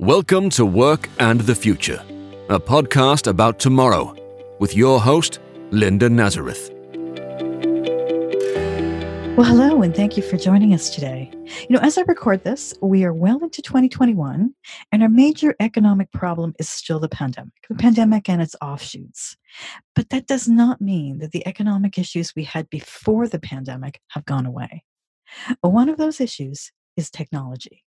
Welcome to Work and the Future, a podcast about tomorrow with your host, Linda Nazareth. Well, hello, and thank you for joining us today. You know, as I record this, we are well into 2021, and our major economic problem is still the pandemic, the pandemic and its offshoots. But that does not mean that the economic issues we had before the pandemic have gone away. One of those issues is technology.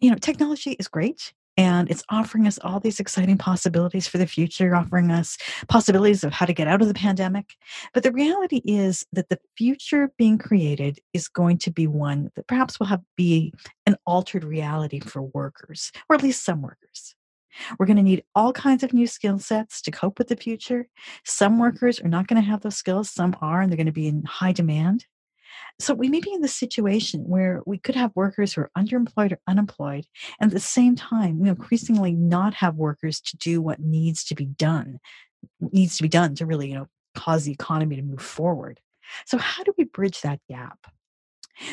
You know, technology is great and it's offering us all these exciting possibilities for the future, offering us possibilities of how to get out of the pandemic. But the reality is that the future being created is going to be one that perhaps will have be an altered reality for workers, or at least some workers. We're going to need all kinds of new skill sets to cope with the future. Some workers are not going to have those skills, some are, and they're going to be in high demand. So we may be in the situation where we could have workers who are underemployed or unemployed, and at the same time, we increasingly not have workers to do what needs to be done, needs to be done to really, you know, cause the economy to move forward. So how do we bridge that gap?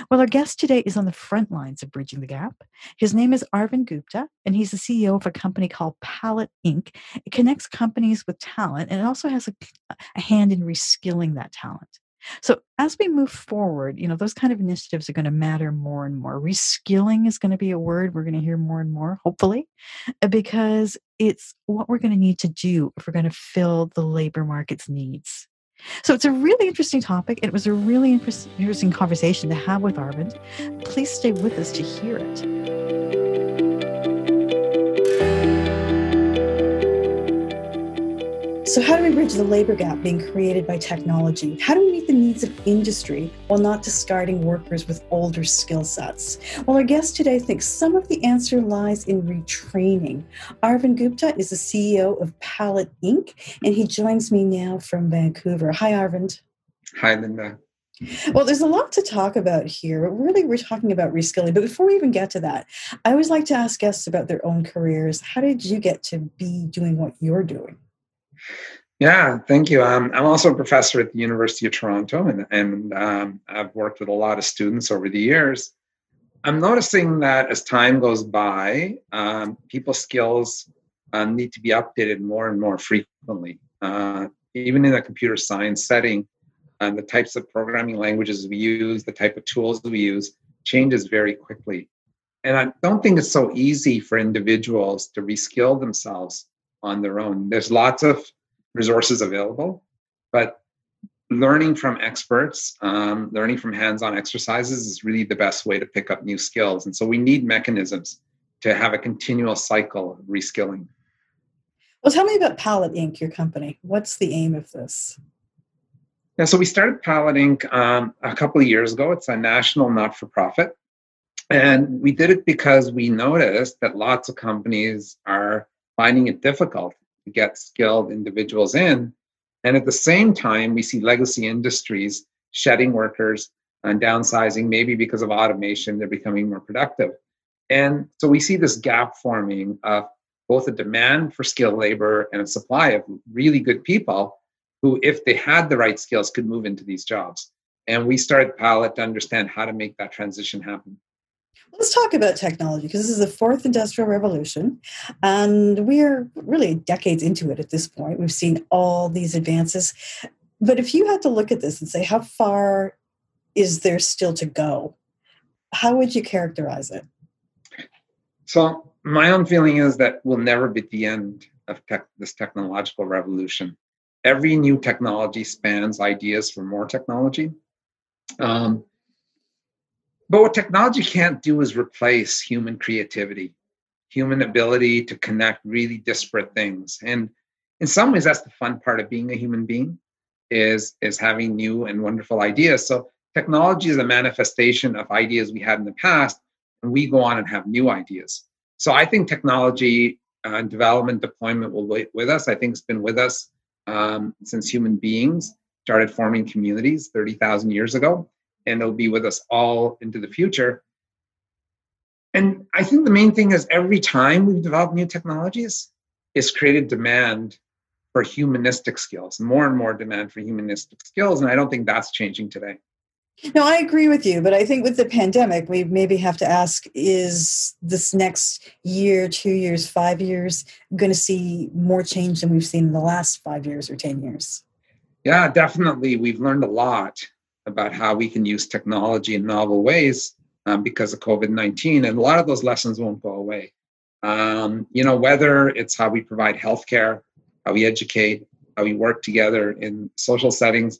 Well, our guest today is on the front lines of bridging the gap. His name is Arvind Gupta, and he's the CEO of a company called Palette Inc. It connects companies with talent, and it also has a, a hand in reskilling that talent. So as we move forward, you know, those kind of initiatives are going to matter more and more. Reskilling is going to be a word we're going to hear more and more, hopefully, uh, because it's what we're going to need to do if we're going to fill the labor market's needs. So it's a really interesting topic. It was a really interesting conversation to have with Arvind. Please stay with us to hear it. So, how do we bridge the labor gap being created by technology? How do we meet the needs of industry while not discarding workers with older skill sets? Well, our guest today thinks some of the answer lies in retraining. Arvind Gupta is the CEO of Palette Inc., and he joins me now from Vancouver. Hi, Arvind. Hi, Linda. Well, there's a lot to talk about here, but really we're talking about reskilling. But before we even get to that, I always like to ask guests about their own careers. How did you get to be doing what you're doing? Yeah, thank you. Um, I'm also a professor at the University of Toronto, and, and um, I've worked with a lot of students over the years. I'm noticing that as time goes by, um, people's skills uh, need to be updated more and more frequently. Uh, even in a computer science setting, uh, the types of programming languages we use, the type of tools we use, changes very quickly. And I don't think it's so easy for individuals to reskill themselves on their own. There's lots of resources available, but learning from experts, um, learning from hands-on exercises is really the best way to pick up new skills. And so we need mechanisms to have a continual cycle of reskilling. Well, tell me about Palette Inc., your company. What's the aim of this? Yeah, so we started Palette Inc. Um, a couple of years ago. It's a national not-for-profit, and we did it because we noticed that lots of companies are finding it difficult to get skilled individuals in. And at the same time, we see legacy industries shedding workers and downsizing, maybe because of automation, they're becoming more productive. And so we see this gap forming of both a demand for skilled labor and a supply of really good people who, if they had the right skills, could move into these jobs. And we started Palette to understand how to make that transition happen. Let's talk about technology because this is the fourth industrial revolution, and we're really decades into it at this point. We've seen all these advances. But if you had to look at this and say, how far is there still to go? How would you characterize it? So, my own feeling is that we'll never be the end of tech, this technological revolution. Every new technology spans ideas for more technology. Um, but what technology can't do is replace human creativity, human ability to connect really disparate things. And in some ways, that's the fun part of being a human being is, is having new and wonderful ideas. So technology is a manifestation of ideas we had in the past, and we go on and have new ideas. So I think technology uh, development deployment will wait with us. I think it's been with us um, since human beings started forming communities 30,000 years ago and it'll be with us all into the future. And I think the main thing is every time we've developed new technologies, it's created demand for humanistic skills, more and more demand for humanistic skills. And I don't think that's changing today. No, I agree with you, but I think with the pandemic, we maybe have to ask is this next year, two years, five years going to see more change than we've seen in the last five years or 10 years? Yeah, definitely. We've learned a lot about how we can use technology in novel ways um, because of COVID 19, and a lot of those lessons won't go away. Um, you know, whether it's how we provide healthcare, how we educate, how we work together in social settings.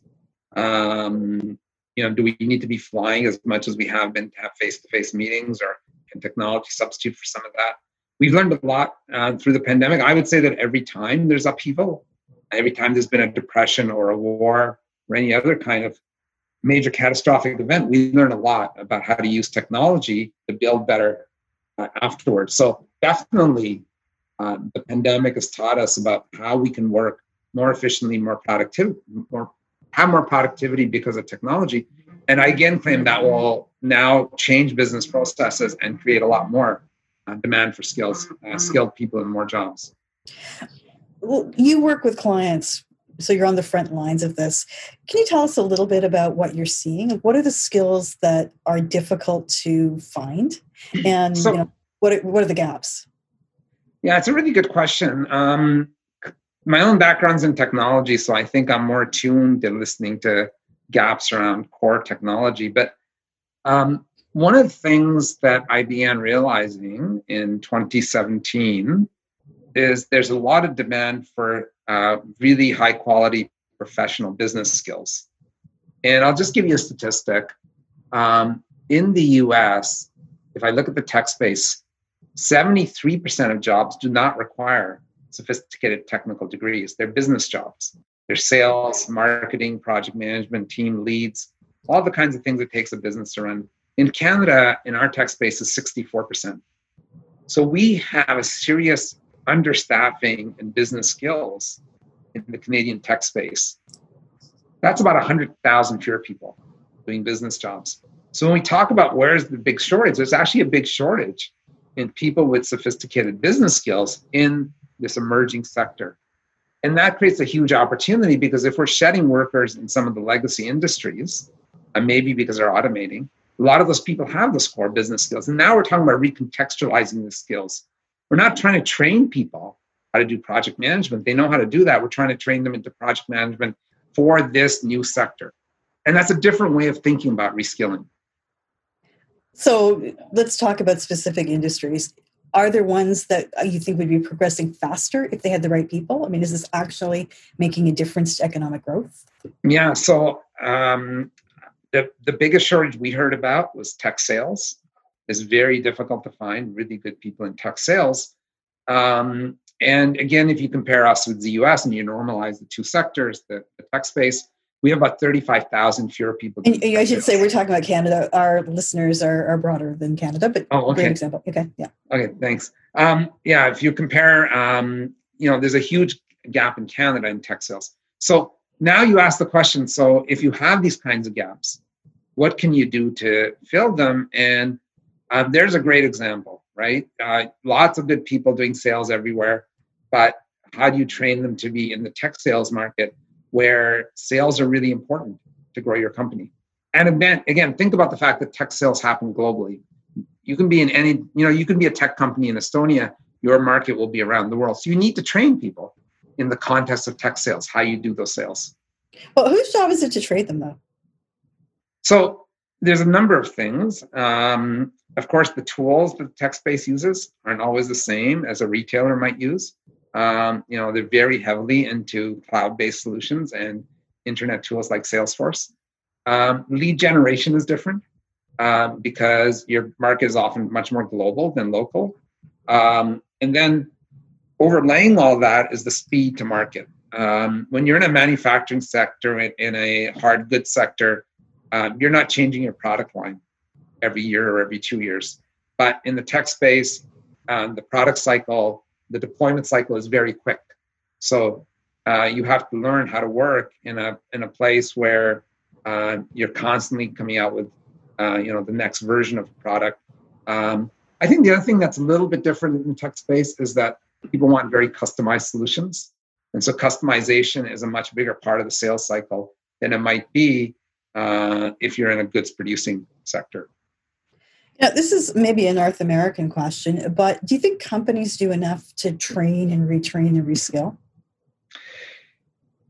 Um, you know, do we need to be flying as much as we have been to have face-to-face meetings, or can technology substitute for some of that? We've learned a lot uh, through the pandemic. I would say that every time there's upheaval, every time there's been a depression or a war or any other kind of major catastrophic event, we learn a lot about how to use technology to build better uh, afterwards. So definitely, uh, the pandemic has taught us about how we can work more efficiently, more productive, more have more productivity because of technology. And I again claim that will now change business processes and create a lot more uh, demand for skills, uh, skilled people, and more jobs. Well, you work with clients, so you're on the front lines of this. Can you tell us a little bit about what you're seeing? What are the skills that are difficult to find, and so, you know, what are, what are the gaps? Yeah, it's a really good question. Um, my own background's in technology, so I think I'm more tuned to listening to gaps around core technology. But um, one of the things that I began realizing in 2017 is there's a lot of demand for uh, really high quality professional business skills. And I'll just give you a statistic. Um, in the US, if I look at the tech space, 73% of jobs do not require sophisticated technical degrees. They're business jobs. They're sales, marketing, project management, team leads, all the kinds of things it takes a business to run. In Canada, in our tech space, is 64%. So we have a serious understaffing and business skills in the Canadian tech space. That's about 100,000 fewer people doing business jobs. So when we talk about where's the big shortage, there's actually a big shortage in people with sophisticated business skills in this emerging sector. And that creates a huge opportunity because if we're shedding workers in some of the legacy industries, and maybe because they're automating, a lot of those people have those core business skills. And now we're talking about recontextualizing the skills. We're not trying to train people how to do project management. They know how to do that. We're trying to train them into project management for this new sector. And that's a different way of thinking about reskilling. So let's talk about specific industries are there ones that uh, you think would be progressing faster if they had the right people? I mean, is this actually making a difference to economic growth? Yeah. So um, the the biggest shortage we heard about was tech sales. It's very difficult to find really good people in tech sales. Um, and again, if you compare us with the US and you normalize the two sectors, the, the tech space, we have about 35,000 fewer people. And I should say we're talking about Canada. Our listeners are, are broader than Canada, but oh, okay. great example. Okay, yeah. Okay, thanks. Um, yeah, if you compare, um, you know, there's a huge gap in Canada in tech sales. So now you ask the question, so if you have these kinds of gaps, what can you do to fill them? And uh, there's a great example, right? Uh, lots of good people doing sales everywhere, but how do you train them to be in the tech sales market where sales are really important to grow your company. And again, again, think about the fact that tech sales happen globally. You can be in any, you know, you can be a tech company in Estonia, your market will be around the world. So you need to train people in the context of tech sales, how you do those sales. Well, whose job is it to trade them though? So there's a number of things. Um, of course, the tools that tech space uses aren't always the same as a retailer might use. Um, you know, they're very heavily into cloud-based solutions and internet tools like Salesforce. Um, lead generation is different um, because your market is often much more global than local. Um, and then overlaying all that is the speed to market. Um, when you're in a manufacturing sector, in a hard goods sector, um, you're not changing your product line every year or every two years. But in the tech space, the product cycle the deployment cycle is very quick. So uh, you have to learn how to work in a in a place where uh, you're constantly coming out with uh, you know the next version of the product. Um, I think the other thing that's a little bit different in the tech space is that people want very customized solutions, and so customization is a much bigger part of the sales cycle than it might be uh, if you're in a goods producing sector. Now, this is maybe a North American question, but do you think companies do enough to train and retrain and reskill?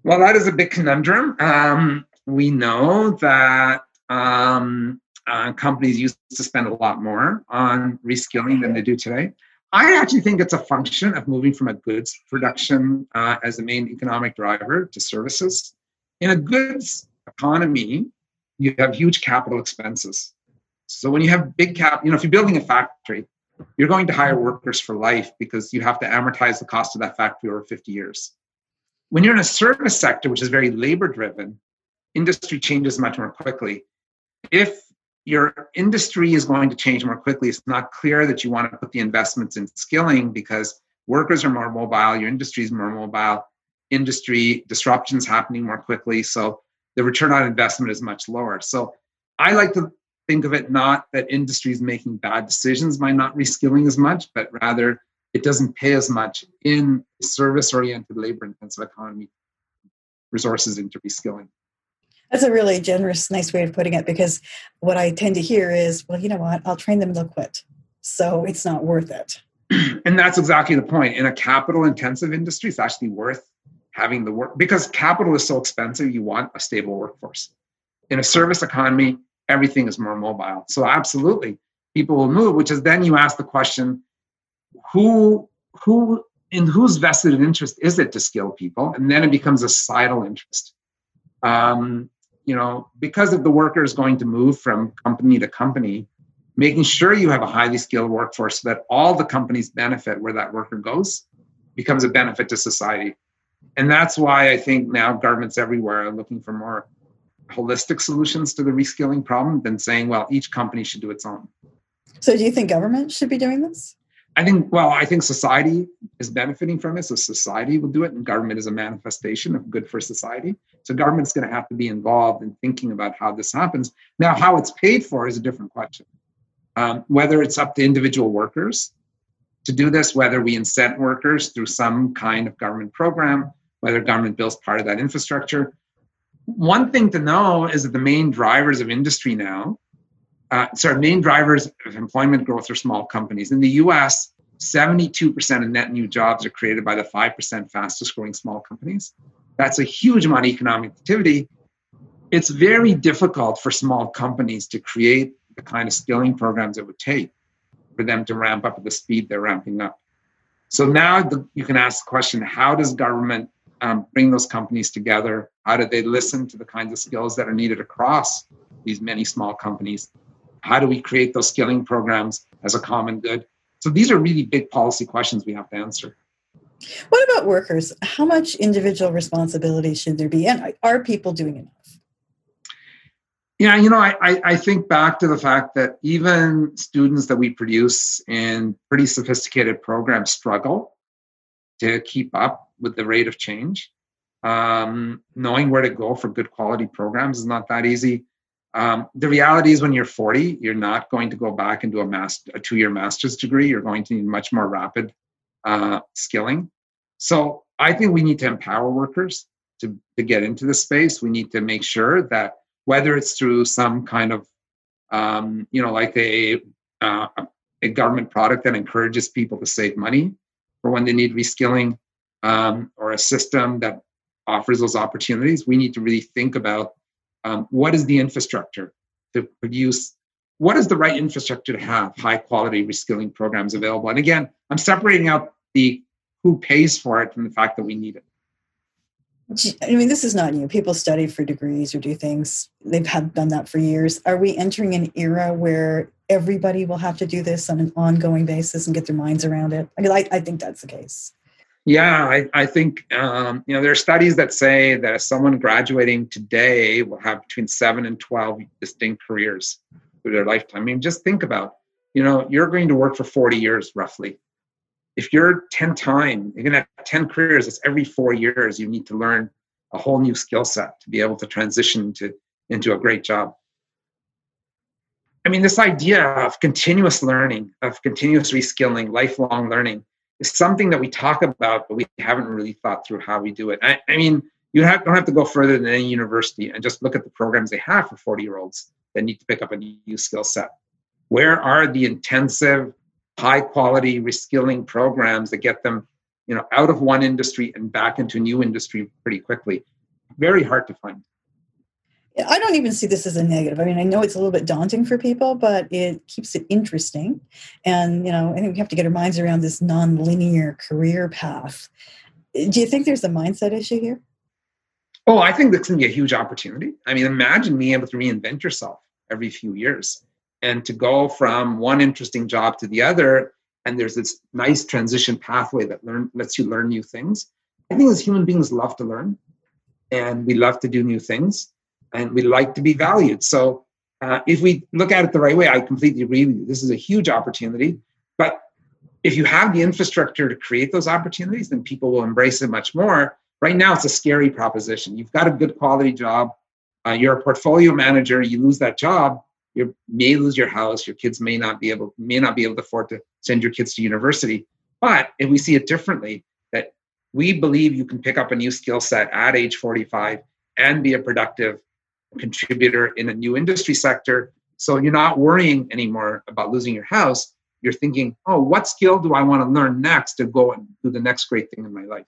Well, that is a big conundrum. Um, we know that um, uh, companies used to spend a lot more on reskilling than they do today. I actually think it's a function of moving from a goods production uh, as the main economic driver to services. In a goods economy, you have huge capital expenses. So when you have big cap, you know, if you're building a factory, you're going to hire workers for life because you have to amortize the cost of that factory over 50 years. When you're in a service sector, which is very labor driven, industry changes much more quickly. If your industry is going to change more quickly, it's not clear that you want to put the investments in skilling because workers are more mobile, your industry is more mobile, industry disruptions happening more quickly. So the return on investment is much lower. So I like to think of it not that industry is making bad decisions by not reskilling as much, but rather it doesn't pay as much in service oriented labor intensive economy resources into reskilling. That's a really generous, nice way of putting it because what I tend to hear is, well, you know what, I'll train them they'll quit. So it's not worth it. and that's exactly the point. In a capital intensive industry, it's actually worth having the work because capital is so expensive, you want a stable workforce. In a service economy, everything is more mobile. So absolutely, people will move, which is then you ask the question, who who in whose vested interest is it to skill people? And then it becomes a societal interest. Um, you know, because of the worker is going to move from company to company, making sure you have a highly skilled workforce so that all the companies benefit where that worker goes becomes a benefit to society. And that's why I think now governments everywhere are looking for more holistic solutions to the reskilling problem than saying, well, each company should do its own. So, do you think government should be doing this? I think, well, I think society is benefiting from it. So, society will do it, and government is a manifestation of good for society. So, government's going to have to be involved in thinking about how this happens. Now, how it's paid for is a different question. Um, whether it's up to individual workers to do this, whether we incent workers through some kind of government program, whether government builds part of that infrastructure, one thing to know is that the main drivers of industry now, uh, sorry, main drivers of employment growth are small companies. In the US, 72% of net new jobs are created by the 5% fastest growing small companies. That's a huge amount of economic activity. It's very difficult for small companies to create the kind of skilling programs it would take for them to ramp up at the speed they're ramping up. So now the, you can ask the question how does government um, bring those companies together? How do they listen to the kinds of skills that are needed across these many small companies? How do we create those skilling programs as a common good? So these are really big policy questions we have to answer. What about workers? How much individual responsibility should there be? And are people doing enough? Yeah, you know, I, I, think back to the fact that even students that we produce in pretty sophisticated programs struggle to keep up with the rate of change. Um, knowing where to go for good quality programs is not that easy. Um, the reality is, when you're 40, you're not going to go back and do a, master, a two-year master's degree. You're going to need much more rapid uh, skilling. So I think we need to empower workers to, to get into the space. We need to make sure that whether it's through some kind of, um, you know, like a, uh, a government product that encourages people to save money for when they need reskilling, um, or a system that offers those opportunities, we need to really think about um, what is the infrastructure to produce what is the right infrastructure to have high quality reskilling programs available and again i'm separating out the who pays for it from the fact that we need it I mean, this is not new. People study for degrees or do things. They've had done that for years. Are we entering an era where everybody will have to do this on an ongoing basis and get their minds around it? I mean, I, I think that's the case. Yeah, I, I think um, you know there are studies that say that someone graduating today will have between seven and twelve distinct careers through their lifetime. I mean, just think about you know you're going to work for forty years roughly. If you're ten time, you're gonna have ten careers. It's every four years you need to learn a whole new skill set to be able to transition to into a great job. I mean, this idea of continuous learning, of continuous reskilling, lifelong learning is something that we talk about, but we haven't really thought through how we do it. I, I mean, You have, don't have to go further than any university and just look at the programs they have for 40 year olds that need to pick up a new skill set. Where are the intensive, high quality reskilling programs that get them you know, out of one industry and back into a new industry pretty quickly? Very hard to find. I don't even see this as a negative. I mean, I know it's a little bit daunting for people, but it keeps it interesting. And, you know, I think we have to get our minds around this non-linear career path. Do you think there's a mindset issue here? Oh, I think this can be a huge opportunity. I mean, imagine being able to reinvent yourself every few years and to go from one interesting job to the other. And there's this nice transition pathway that learn lets you learn new things. I think as human beings love to learn and we love to do new things and we like to be valued. So uh, if we look at it the right way, I completely agree with you. This is a huge opportunity. But if you have the infrastructure to create those opportunities, then people will embrace it much more. Right now, it's a scary proposition. You've got a good quality job. Uh, you're a portfolio manager. You lose that job, you may lose your house. Your kids may not be able may not be able to afford to send your kids to university. But if we see it differently, that we believe you can pick up a new skill set at age 45 and be a productive contributor in a new industry sector. So you're not worrying anymore about losing your house. You're thinking, oh, what skill do I want to learn next to go and do the next great thing in my life?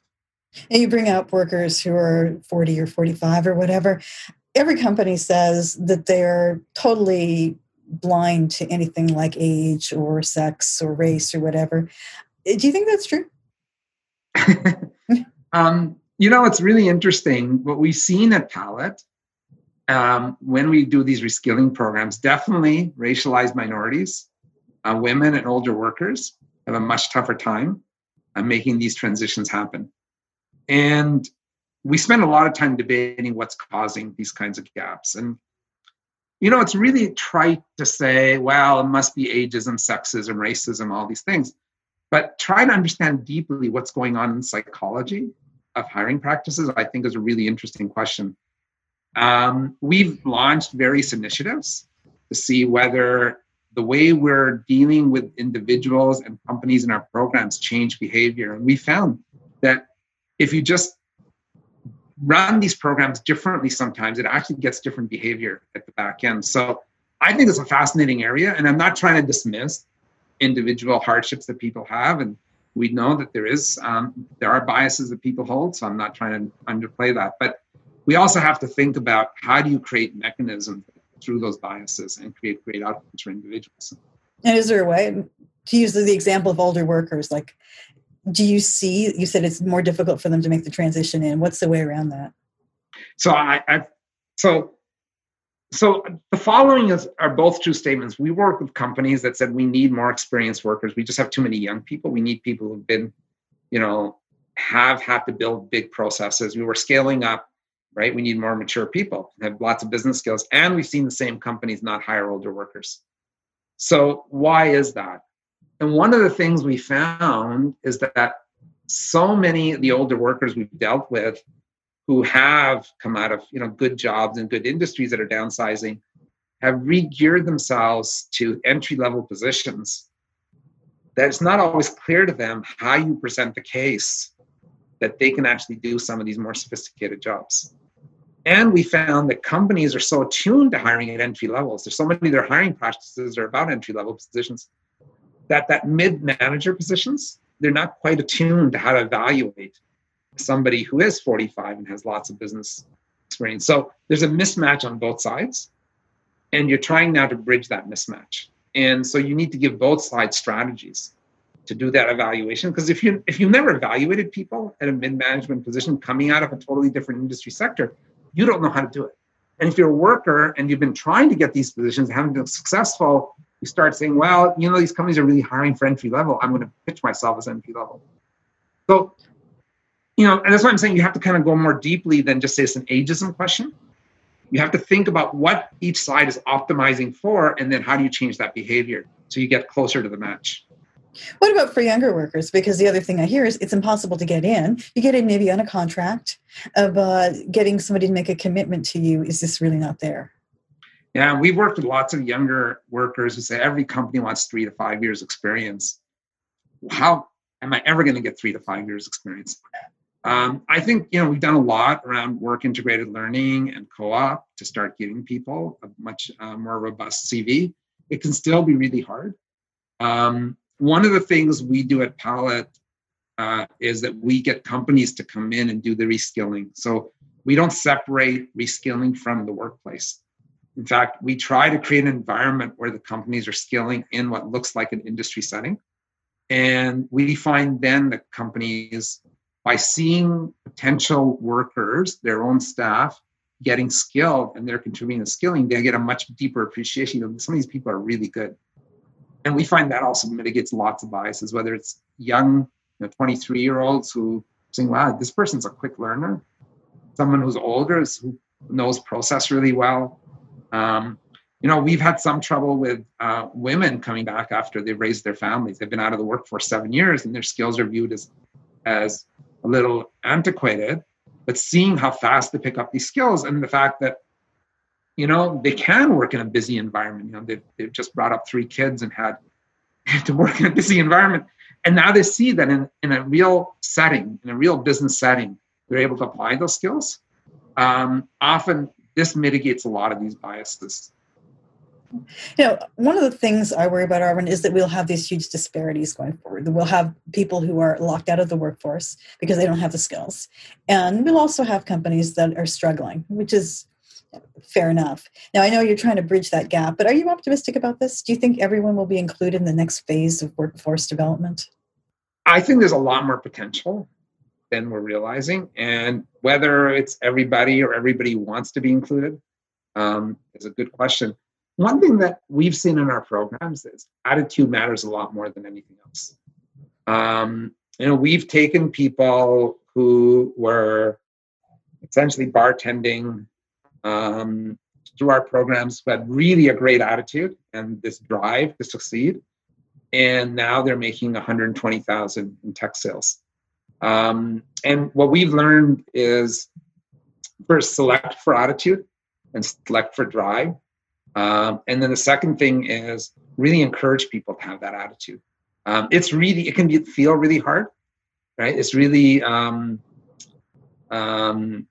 And you bring up workers who are 40 or 45 or whatever. Every company says that they're totally blind to anything like age or sex or race or whatever. Do you think that's true? um, you know, it's really interesting. What we've seen at Palette um, when we do these reskilling programs, definitely racialized minorities, uh, women, and older workers have a much tougher time uh, making these transitions happen. And we spend a lot of time debating what's causing these kinds of gaps. And, you know, it's really trite to say, well, it must be ageism, sexism, racism, all these things. But try to understand deeply what's going on in psychology of hiring practices, I think is a really interesting question. Um, we've launched various initiatives to see whether the way we're dealing with individuals and companies in our programs change behavior. And we found that if you just run these programs differently sometimes, it actually gets different behavior at the back end. So I think it's a fascinating area. And I'm not trying to dismiss individual hardships that people have. And we know that there is, um, there are biases that people hold. So I'm not trying to underplay that. But we also have to think about how do you create mechanisms through those biases and create great outcomes for individuals. And is there a way to use the example of older workers? Like, do you see? You said it's more difficult for them to make the transition in. What's the way around that? So I, I so so the following is are both true statements. We work with companies that said we need more experienced workers. We just have too many young people. We need people who've been, you know, have had to build big processes. We were scaling up right? We need more mature people, have lots of business skills, and we've seen the same companies not hire older workers. So why is that? And one of the things we found is that so many of the older workers we've dealt with who have come out of you know good jobs and good industries that are downsizing have re-geared themselves to entry level positions that it's not always clear to them how you present the case that they can actually do some of these more sophisticated jobs. And we found that companies are so attuned to hiring at entry levels. There's so many of their hiring practices are about entry level positions that that mid manager positions, they're not quite attuned to how to evaluate somebody who is 45 and has lots of business experience. So there's a mismatch on both sides. And you're trying now to bridge that mismatch. And so you need to give both sides strategies to do that evaluation. Because if you if you never evaluated people at a mid management position coming out of a totally different industry sector, you don't know how to do it. And if you're a worker and you've been trying to get these positions haven't been successful, you start saying, well, you know, these companies are really hiring for entry level. I'm going to pitch myself as entry level. So, you know, and that's why I'm saying you have to kind of go more deeply than just say it's an ageism question. You have to think about what each side is optimizing for, and then how do you change that behavior so you get closer to the match. What about for younger workers? Because the other thing I hear is it's impossible to get in. You get in maybe on a contract, uh, but getting somebody to make a commitment to you is just really not there. Yeah, we've worked with lots of younger workers who say every company wants three to five years experience. How am I ever going to get three to five years experience? Um, I think you know we've done a lot around work integrated learning and co-op to start giving people a much uh, more robust CV. It can still be really hard. Um, one of the things we do at Palette uh, is that we get companies to come in and do the reskilling. So we don't separate reskilling from the workplace. In fact, we try to create an environment where the companies are skilling in what looks like an industry setting. And we find then that companies, by seeing potential workers, their own staff, getting skilled and they're contributing to skilling, they get a much deeper appreciation of some of these people are really good. And we find that also mitigates lots of biases, whether it's young, you know, 23 year olds who saying, wow, this person's a quick learner, someone who's older who knows process really well. Um, you know, we've had some trouble with uh, women coming back after they've raised their families. They've been out of the workforce seven years, and their skills are viewed as as a little antiquated. But seeing how fast they pick up these skills, and the fact that you know they can work in a busy environment. You know, they've, they've just brought up three kids and had to work in a busy environment, and now they see that in in a real setting, in a real business setting, they're able to apply those skills. Um, often, this mitigates a lot of these biases you know, one of the things I worry about, Arvind, is that we'll have these huge disparities going forward. We'll have people who are locked out of the workforce because they don't have the skills. And we'll also have companies that are struggling, which is fair enough. Now, I know you're trying to bridge that gap, but are you optimistic about this? Do you think everyone will be included in the next phase of workforce development? I think there's a lot more potential than we're realizing. And whether it's everybody or everybody wants to be included um, is a good question one thing that we've seen in our programs is attitude matters a lot more than anything else. Um, you know, we've taken people who were essentially bartending um, through our programs who had really a great attitude and this drive to succeed, and now they're making 120,000 in tech sales. Um, and what we've learned is first select for attitude and select for drive um, and then the second thing is really encourage people to have that attitude. Um, it's really, it can be, feel really hard, right? It's really, um, um,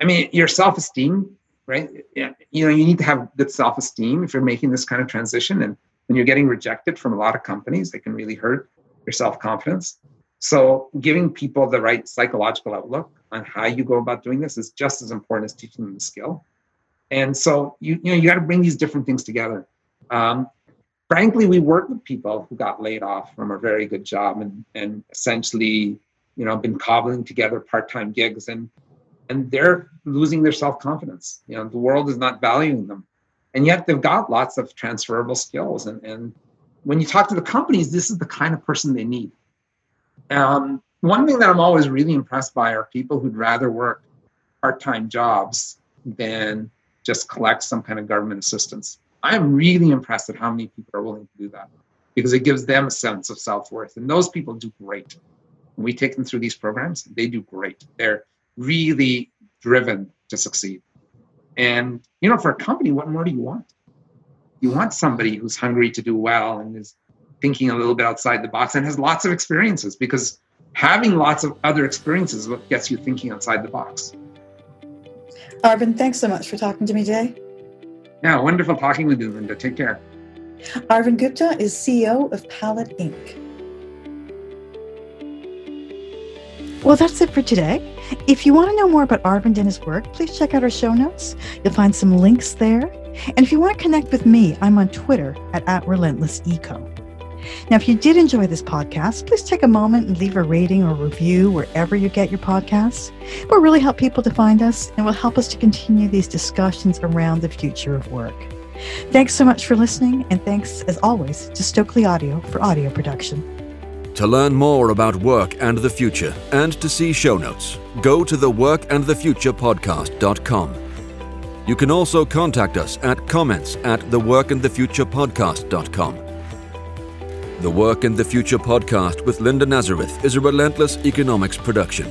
I mean, your self esteem, right? Yeah, you know, you need to have good self esteem if you're making this kind of transition. And when you're getting rejected from a lot of companies, it can really hurt your self confidence. So, giving people the right psychological outlook on how you go about doing this is just as important as teaching them the skill. And so you you know you got to bring these different things together. Um, frankly, we work with people who got laid off from a very good job and and essentially you know been cobbling together part-time gigs and and they're losing their self-confidence. You know the world is not valuing them, and yet they've got lots of transferable skills. And and when you talk to the companies, this is the kind of person they need. Um, one thing that I'm always really impressed by are people who'd rather work part-time jobs than just collect some kind of government assistance. I am really impressed at how many people are willing to do that because it gives them a sense of self worth. And those people do great. When we take them through these programs, they do great. They're really driven to succeed. And, you know, for a company, what more do you want? You want somebody who's hungry to do well and is thinking a little bit outside the box and has lots of experiences because having lots of other experiences is what gets you thinking outside the box. Arvind, thanks so much for talking to me today. Yeah, wonderful talking with you, Linda. Take care. Arvind Gupta is CEO of Palette Inc. Well, that's it for today. If you want to know more about Arvind and his work, please check out our show notes. You'll find some links there. And if you want to connect with me, I'm on Twitter at, at RelentlessEco. Now, if you did enjoy this podcast, please take a moment and leave a rating or review wherever you get your podcasts. It will really help people to find us and will help us to continue these discussions around the future of work. Thanks so much for listening, and thanks, as always, to Stokely Audio for audio production. To learn more about work and the future and to see show notes, go to the workandthefuturepodcast.com. You can also contact us at comments at theworkandthefuturepodcast.com. The Work and the Future podcast with Linda Nazareth is a relentless economics production.